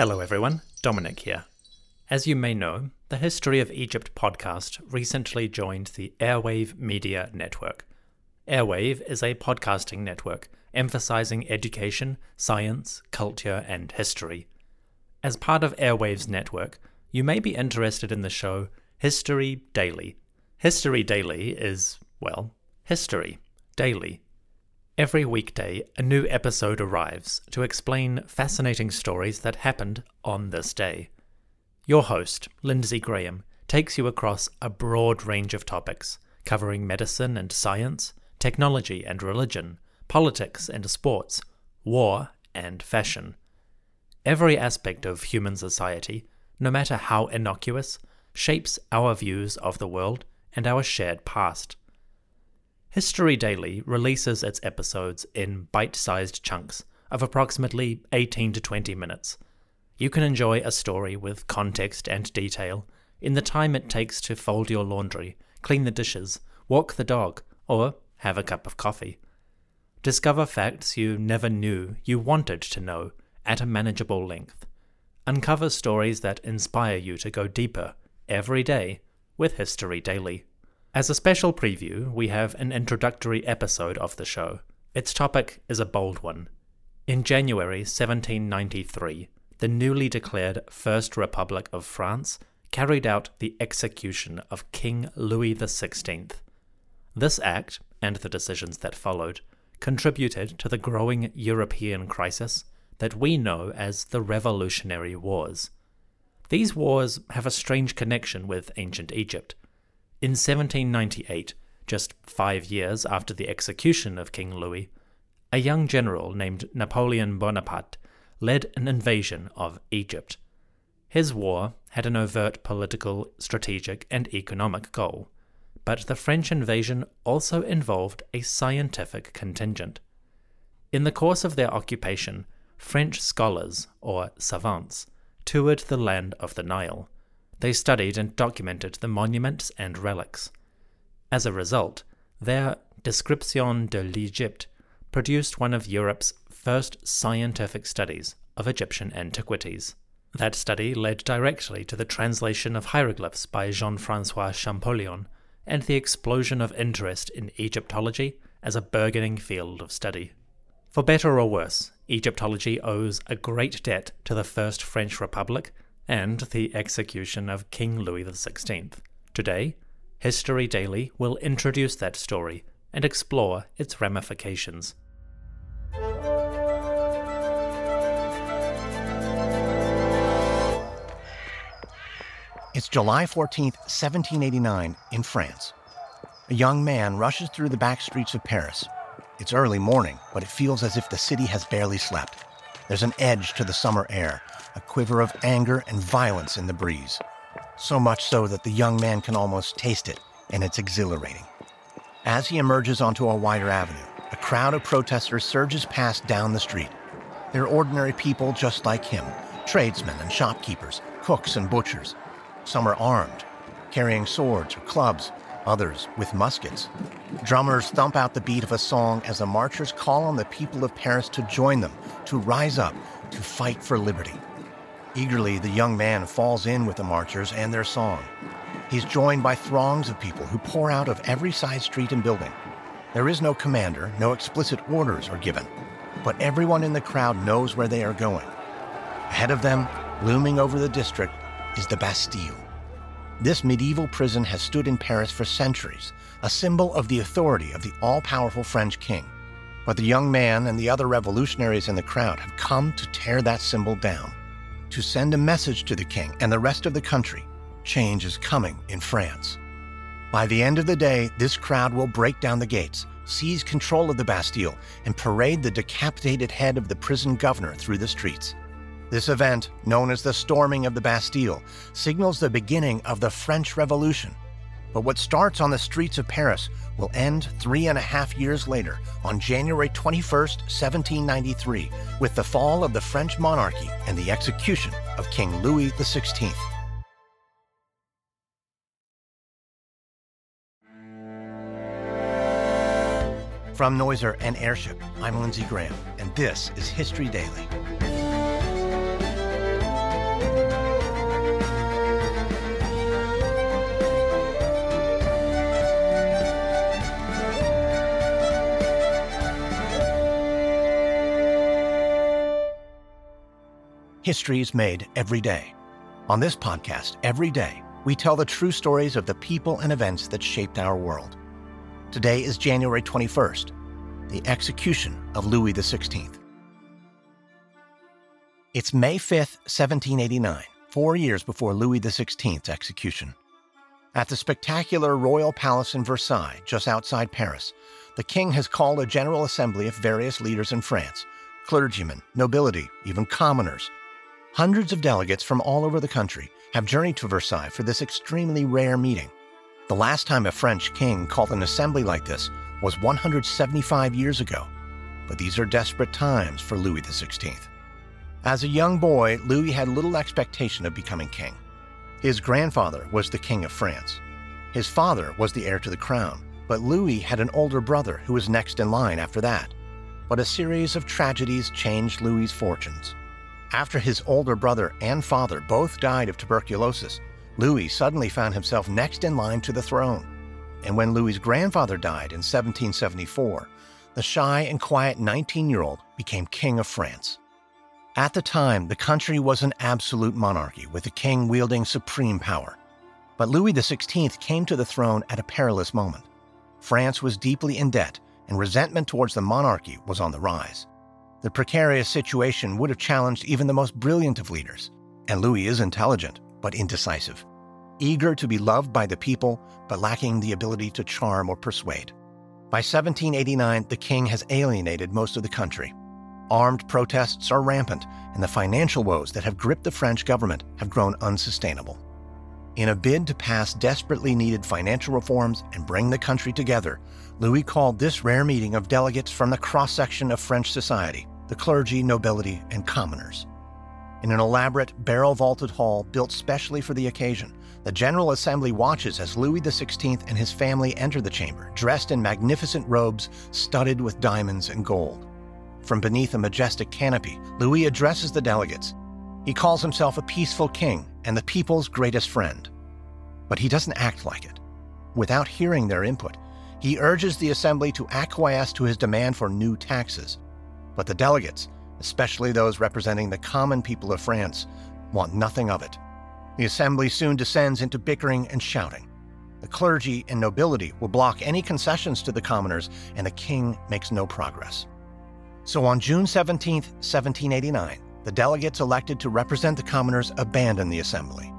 Hello, everyone. Dominic here. As you may know, the History of Egypt podcast recently joined the Airwave Media Network. Airwave is a podcasting network emphasizing education, science, culture, and history. As part of Airwave's network, you may be interested in the show History Daily. History Daily is, well, history daily. Every weekday, a new episode arrives to explain fascinating stories that happened on this day. Your host, Lindsay Graham, takes you across a broad range of topics, covering medicine and science, technology and religion, politics and sports, war and fashion. Every aspect of human society, no matter how innocuous, shapes our views of the world and our shared past. History Daily releases its episodes in bite sized chunks of approximately 18 to 20 minutes. You can enjoy a story with context and detail in the time it takes to fold your laundry, clean the dishes, walk the dog, or have a cup of coffee. Discover facts you never knew you wanted to know at a manageable length. Uncover stories that inspire you to go deeper every day with History Daily. As a special preview, we have an introductory episode of the show. Its topic is a bold one. In January 1793, the newly declared First Republic of France carried out the execution of King Louis XVI. This act, and the decisions that followed, contributed to the growing European crisis that we know as the Revolutionary Wars. These wars have a strange connection with ancient Egypt. In 1798, just five years after the execution of King Louis, a young general named Napoleon Bonaparte led an invasion of Egypt. His war had an overt political, strategic, and economic goal, but the French invasion also involved a scientific contingent. In the course of their occupation, French scholars, or savants, toured the land of the Nile they studied and documented the monuments and relics. As a result, their Description de l'Egypte produced one of Europe's first scientific studies of Egyptian antiquities. That study led directly to the translation of hieroglyphs by Jean Francois Champollion and the explosion of interest in Egyptology as a burgeoning field of study. For better or worse, Egyptology owes a great debt to the First French Republic and the execution of King Louis XVI. Today, History Daily will introduce that story and explore its ramifications. It's July 14th, 1789, in France. A young man rushes through the back streets of Paris. It's early morning, but it feels as if the city has barely slept. There's an edge to the summer air, a quiver of anger and violence in the breeze. So much so that the young man can almost taste it, and it's exhilarating. As he emerges onto a wider avenue, a crowd of protesters surges past down the street. They're ordinary people just like him tradesmen and shopkeepers, cooks and butchers. Some are armed, carrying swords or clubs, others with muskets. Drummers thump out the beat of a song as the marchers call on the people of Paris to join them, to rise up, to fight for liberty. Eagerly, the young man falls in with the marchers and their song. He's joined by throngs of people who pour out of every side street and building. There is no commander, no explicit orders are given, but everyone in the crowd knows where they are going. Ahead of them, looming over the district, is the Bastille. This medieval prison has stood in Paris for centuries, a symbol of the authority of the all powerful French king. But the young man and the other revolutionaries in the crowd have come to tear that symbol down to send a message to the king and the rest of the country change is coming in France. By the end of the day, this crowd will break down the gates, seize control of the Bastille, and parade the decapitated head of the prison governor through the streets. This event, known as the storming of the Bastille, signals the beginning of the French Revolution but what starts on the streets of Paris will end three and a half years later, on January 21st, 1793, with the fall of the French monarchy and the execution of King Louis XVI. From Noiser and Airship, I'm Lindsay Graham, and this is History Daily. History is made every day. On this podcast, every day, we tell the true stories of the people and events that shaped our world. Today is January 21st, the execution of Louis XVI. It's May 5th, 1789, four years before Louis XVI's execution. At the spectacular royal palace in Versailles, just outside Paris, the king has called a general assembly of various leaders in France clergymen, nobility, even commoners. Hundreds of delegates from all over the country have journeyed to Versailles for this extremely rare meeting. The last time a French king called an assembly like this was 175 years ago. But these are desperate times for Louis XVI. As a young boy, Louis had little expectation of becoming king. His grandfather was the King of France. His father was the heir to the crown, but Louis had an older brother who was next in line after that. But a series of tragedies changed Louis's fortunes. After his older brother and father both died of tuberculosis, Louis suddenly found himself next in line to the throne. And when Louis's grandfather died in 1774, the shy and quiet 19 year old became King of France. At the time, the country was an absolute monarchy with the king wielding supreme power. But Louis XVI came to the throne at a perilous moment. France was deeply in debt, and resentment towards the monarchy was on the rise. The precarious situation would have challenged even the most brilliant of leaders, and Louis is intelligent, but indecisive, eager to be loved by the people, but lacking the ability to charm or persuade. By 1789, the king has alienated most of the country, Armed protests are rampant, and the financial woes that have gripped the French government have grown unsustainable. In a bid to pass desperately needed financial reforms and bring the country together, Louis called this rare meeting of delegates from the cross section of French society the clergy, nobility, and commoners. In an elaborate, barrel vaulted hall built specially for the occasion, the General Assembly watches as Louis XVI and his family enter the chamber, dressed in magnificent robes studded with diamonds and gold. From beneath a majestic canopy, Louis addresses the delegates. He calls himself a peaceful king and the people's greatest friend. But he doesn't act like it. Without hearing their input, he urges the assembly to acquiesce to his demand for new taxes. But the delegates, especially those representing the common people of France, want nothing of it. The assembly soon descends into bickering and shouting. The clergy and nobility will block any concessions to the commoners, and the king makes no progress. So on June 17, 1789, the delegates elected to represent the commoners abandoned the assembly.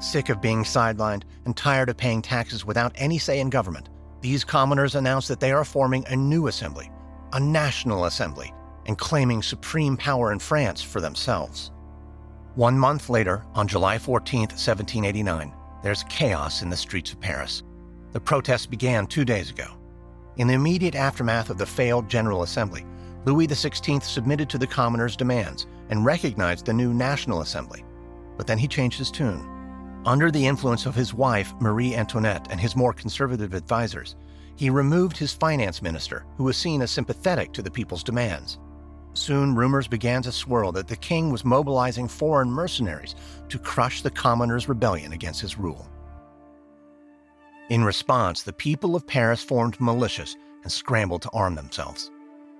Sick of being sidelined and tired of paying taxes without any say in government, these commoners announced that they are forming a new assembly, a national assembly, and claiming supreme power in France for themselves. One month later, on July 14, 1789, there's chaos in the streets of Paris. The protests began two days ago. In the immediate aftermath of the failed General Assembly, Louis XVI submitted to the commoners' demands and recognized the new National Assembly. But then he changed his tune. Under the influence of his wife, Marie Antoinette, and his more conservative advisers, he removed his finance minister, who was seen as sympathetic to the people's demands. Soon, rumors began to swirl that the king was mobilizing foreign mercenaries to crush the commoners' rebellion against his rule. In response, the people of Paris formed militias and scrambled to arm themselves.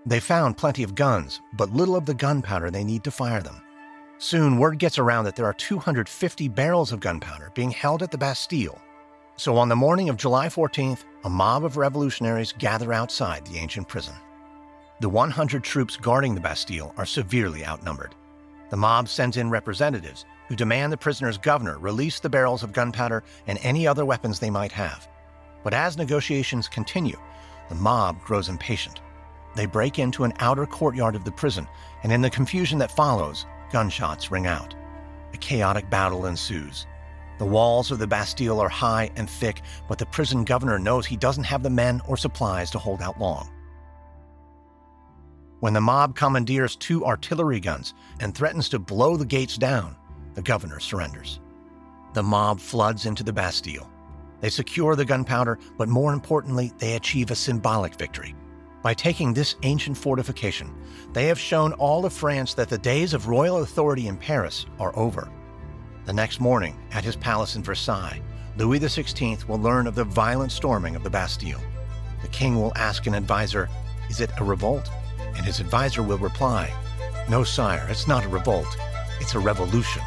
They found plenty of guns, but little of the gunpowder they need to fire them. Soon, word gets around that there are 250 barrels of gunpowder being held at the Bastille. So, on the morning of July 14th, a mob of revolutionaries gather outside the ancient prison. The 100 troops guarding the Bastille are severely outnumbered. The mob sends in representatives who demand the prisoner's governor release the barrels of gunpowder and any other weapons they might have. But as negotiations continue, the mob grows impatient. They break into an outer courtyard of the prison, and in the confusion that follows, gunshots ring out. A chaotic battle ensues. The walls of the Bastille are high and thick, but the prison governor knows he doesn't have the men or supplies to hold out long. When the mob commandeers two artillery guns and threatens to blow the gates down, the governor surrenders. The mob floods into the Bastille. They secure the gunpowder, but more importantly, they achieve a symbolic victory by taking this ancient fortification, they have shown all of France that the days of royal authority in Paris are over. The next morning, at his palace in Versailles, Louis XVI will learn of the violent storming of the Bastille. The king will ask an advisor, Is it a revolt? And his advisor will reply, No, sire, it's not a revolt. it's a revolution.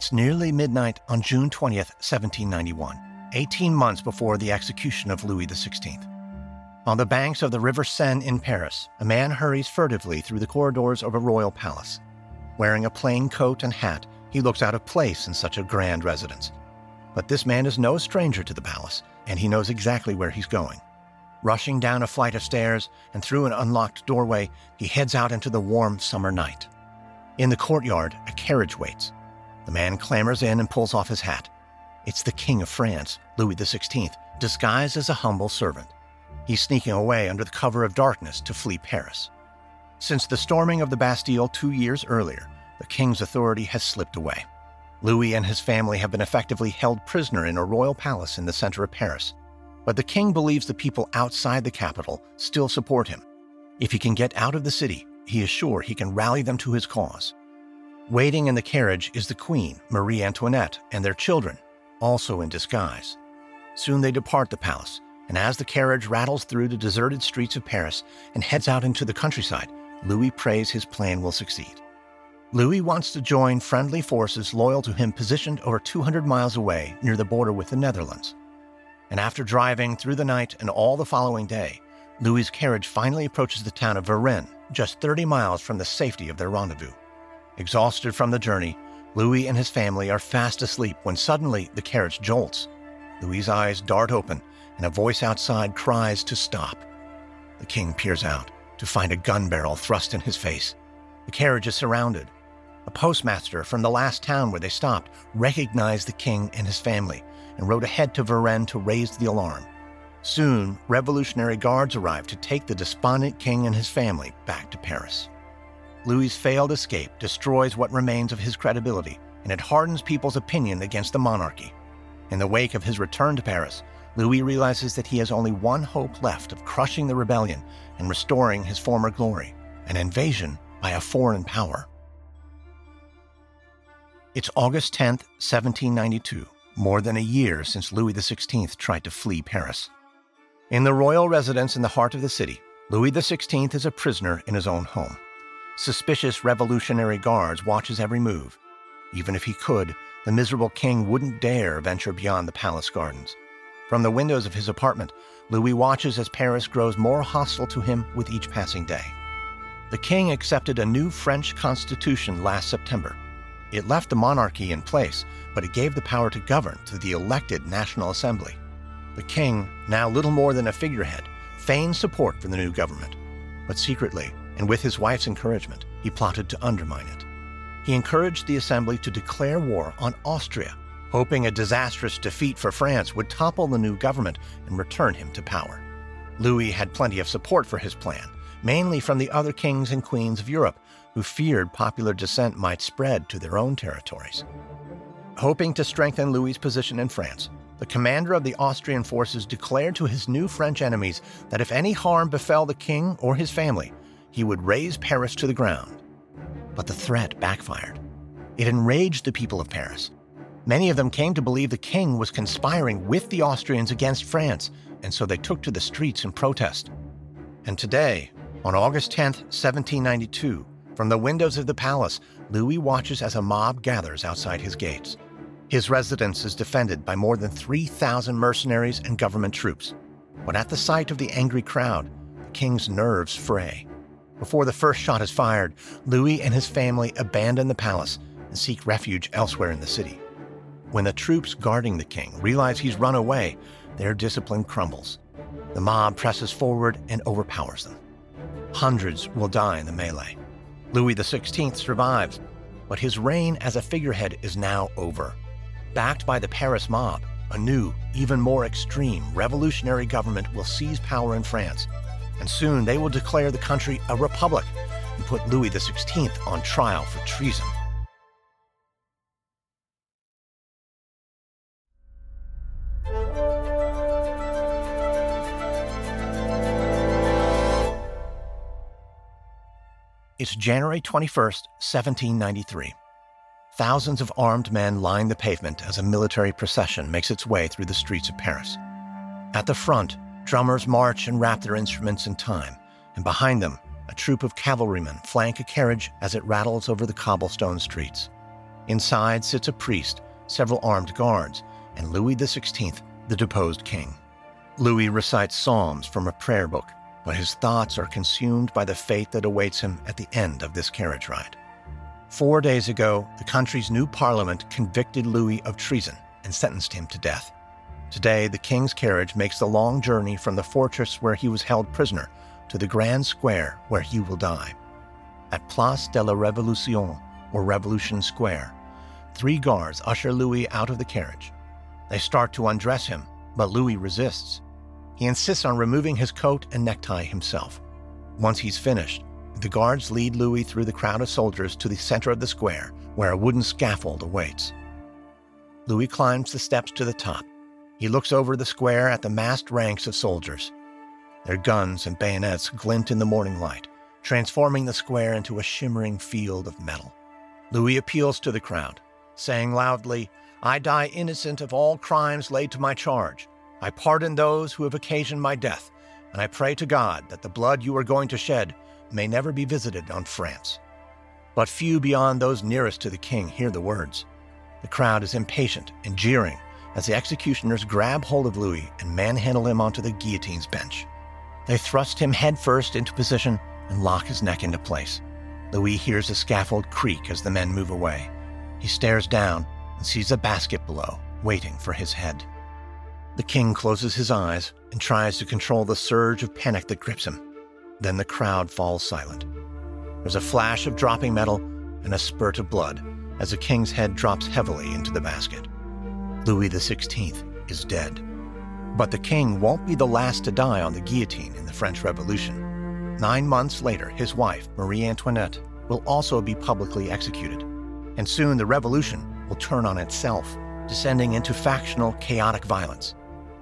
It's nearly midnight on June 20th, 1791, 18 months before the execution of Louis XVI. On the banks of the River Seine in Paris, a man hurries furtively through the corridors of a royal palace. Wearing a plain coat and hat, he looks out of place in such a grand residence. But this man is no stranger to the palace, and he knows exactly where he's going. Rushing down a flight of stairs and through an unlocked doorway, he heads out into the warm summer night. In the courtyard, a carriage waits. The man clambers in and pulls off his hat. It's the King of France, Louis XVI, disguised as a humble servant. He's sneaking away under the cover of darkness to flee Paris. Since the storming of the Bastille two years earlier, the king's authority has slipped away. Louis and his family have been effectively held prisoner in a royal palace in the center of Paris. But the king believes the people outside the capital still support him. If he can get out of the city, he is sure he can rally them to his cause. Waiting in the carriage is the Queen, Marie Antoinette, and their children, also in disguise. Soon they depart the palace, and as the carriage rattles through the deserted streets of Paris and heads out into the countryside, Louis prays his plan will succeed. Louis wants to join friendly forces loyal to him positioned over 200 miles away near the border with the Netherlands. And after driving through the night and all the following day, Louis's carriage finally approaches the town of Varennes, just 30 miles from the safety of their rendezvous. Exhausted from the journey, Louis and his family are fast asleep when suddenly the carriage jolts. Louis's eyes dart open, and a voice outside cries to stop. The king peers out to find a gun barrel thrust in his face. The carriage is surrounded. A postmaster from the last town where they stopped recognized the king and his family and rode ahead to Varennes to raise the alarm. Soon, revolutionary guards arrive to take the despondent king and his family back to Paris. Louis' failed escape destroys what remains of his credibility, and it hardens people's opinion against the monarchy. In the wake of his return to Paris, Louis realizes that he has only one hope left of crushing the rebellion and restoring his former glory an invasion by a foreign power. It's August 10, 1792, more than a year since Louis XVI tried to flee Paris. In the royal residence in the heart of the city, Louis XVI is a prisoner in his own home. Suspicious Revolutionary Guards watch his every move. Even if he could, the miserable king wouldn't dare venture beyond the palace gardens. From the windows of his apartment, Louis watches as Paris grows more hostile to him with each passing day. The king accepted a new French constitution last September. It left the monarchy in place, but it gave the power to govern to the elected National Assembly. The king, now little more than a figurehead, feigned support for the new government. But secretly, and with his wife's encouragement, he plotted to undermine it. He encouraged the assembly to declare war on Austria, hoping a disastrous defeat for France would topple the new government and return him to power. Louis had plenty of support for his plan, mainly from the other kings and queens of Europe, who feared popular dissent might spread to their own territories. Hoping to strengthen Louis's position in France, the commander of the Austrian forces declared to his new French enemies that if any harm befell the king or his family, he would raze Paris to the ground. But the threat backfired. It enraged the people of Paris. Many of them came to believe the king was conspiring with the Austrians against France, and so they took to the streets in protest. And today, on August 10, 1792, from the windows of the palace, Louis watches as a mob gathers outside his gates. His residence is defended by more than 3,000 mercenaries and government troops. But at the sight of the angry crowd, the king's nerves fray. Before the first shot is fired, Louis and his family abandon the palace and seek refuge elsewhere in the city. When the troops guarding the king realize he's run away, their discipline crumbles. The mob presses forward and overpowers them. Hundreds will die in the melee. Louis XVI survives, but his reign as a figurehead is now over. Backed by the Paris mob, a new, even more extreme revolutionary government will seize power in France and soon they will declare the country a republic and put Louis XVI on trial for treason. It's January 21st, 1793. Thousands of armed men line the pavement as a military procession makes its way through the streets of Paris. At the front, drummers march and rap their instruments in time, and behind them, a troop of cavalrymen flank a carriage as it rattles over the cobblestone streets. Inside sits a priest, several armed guards, and Louis XVI, the deposed king. Louis recites psalms from a prayer book, but his thoughts are consumed by the fate that awaits him at the end of this carriage ride. Four days ago, the country's new parliament convicted Louis of treason and sentenced him to death. Today, the king's carriage makes the long journey from the fortress where he was held prisoner to the grand square where he will die. At Place de la Révolution, or Revolution Square, three guards usher Louis out of the carriage. They start to undress him, but Louis resists. He insists on removing his coat and necktie himself. Once he's finished, the guards lead Louis through the crowd of soldiers to the center of the square, where a wooden scaffold awaits. Louis climbs the steps to the top. He looks over the square at the massed ranks of soldiers. Their guns and bayonets glint in the morning light, transforming the square into a shimmering field of metal. Louis appeals to the crowd, saying loudly, I die innocent of all crimes laid to my charge. I pardon those who have occasioned my death, and I pray to God that the blood you are going to shed may never be visited on France. But few beyond those nearest to the king hear the words. The crowd is impatient and jeering as the executioners grab hold of Louis and manhandle him onto the guillotine's bench. They thrust him headfirst into position and lock his neck into place. Louis hears the scaffold creak as the men move away. He stares down and sees a basket below, waiting for his head. The king closes his eyes and tries to control the surge of panic that grips him. Then the crowd falls silent. There's a flash of dropping metal and a spurt of blood as the king's head drops heavily into the basket. Louis XVI is dead. But the king won't be the last to die on the guillotine in the French Revolution. Nine months later, his wife, Marie Antoinette, will also be publicly executed. And soon the revolution will turn on itself, descending into factional, chaotic violence.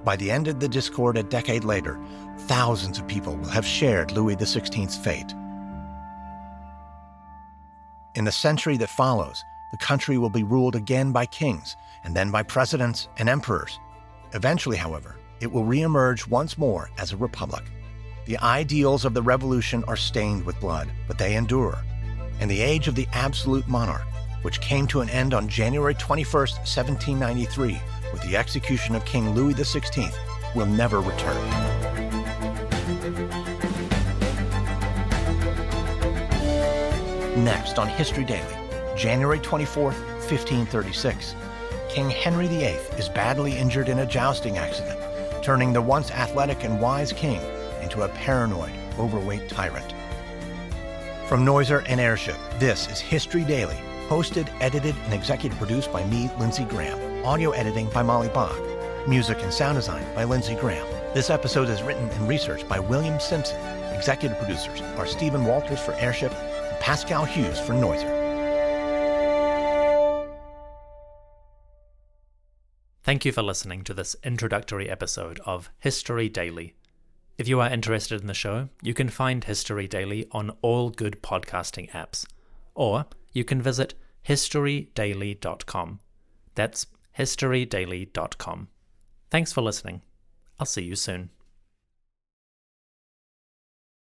By the end of the discord a decade later, thousands of people will have shared Louis XVI's fate. In the century that follows, the country will be ruled again by kings, and then by presidents and emperors. Eventually, however, it will reemerge once more as a republic. The ideals of the revolution are stained with blood, but they endure. And the age of the absolute monarch, which came to an end on January 21, 1793, with the execution of King Louis XVI, will never return. Next on History Daily, January 24, 1536. King Henry VIII is badly injured in a jousting accident, turning the once athletic and wise king into a paranoid, overweight tyrant. From Noiser and Airship, this is History Daily, hosted, edited, and executive produced by me, Lindsay Graham. Audio editing by Molly Bach. Music and sound design by Lindsay Graham. This episode is written and researched by William Simpson. Executive producers are Stephen Walters for Airship and Pascal Hughes for Noiser. Thank you for listening to this introductory episode of History Daily. If you are interested in the show, you can find History Daily on all good podcasting apps, or you can visit historydaily.com. That's historydaily.com. Thanks for listening. I'll see you soon.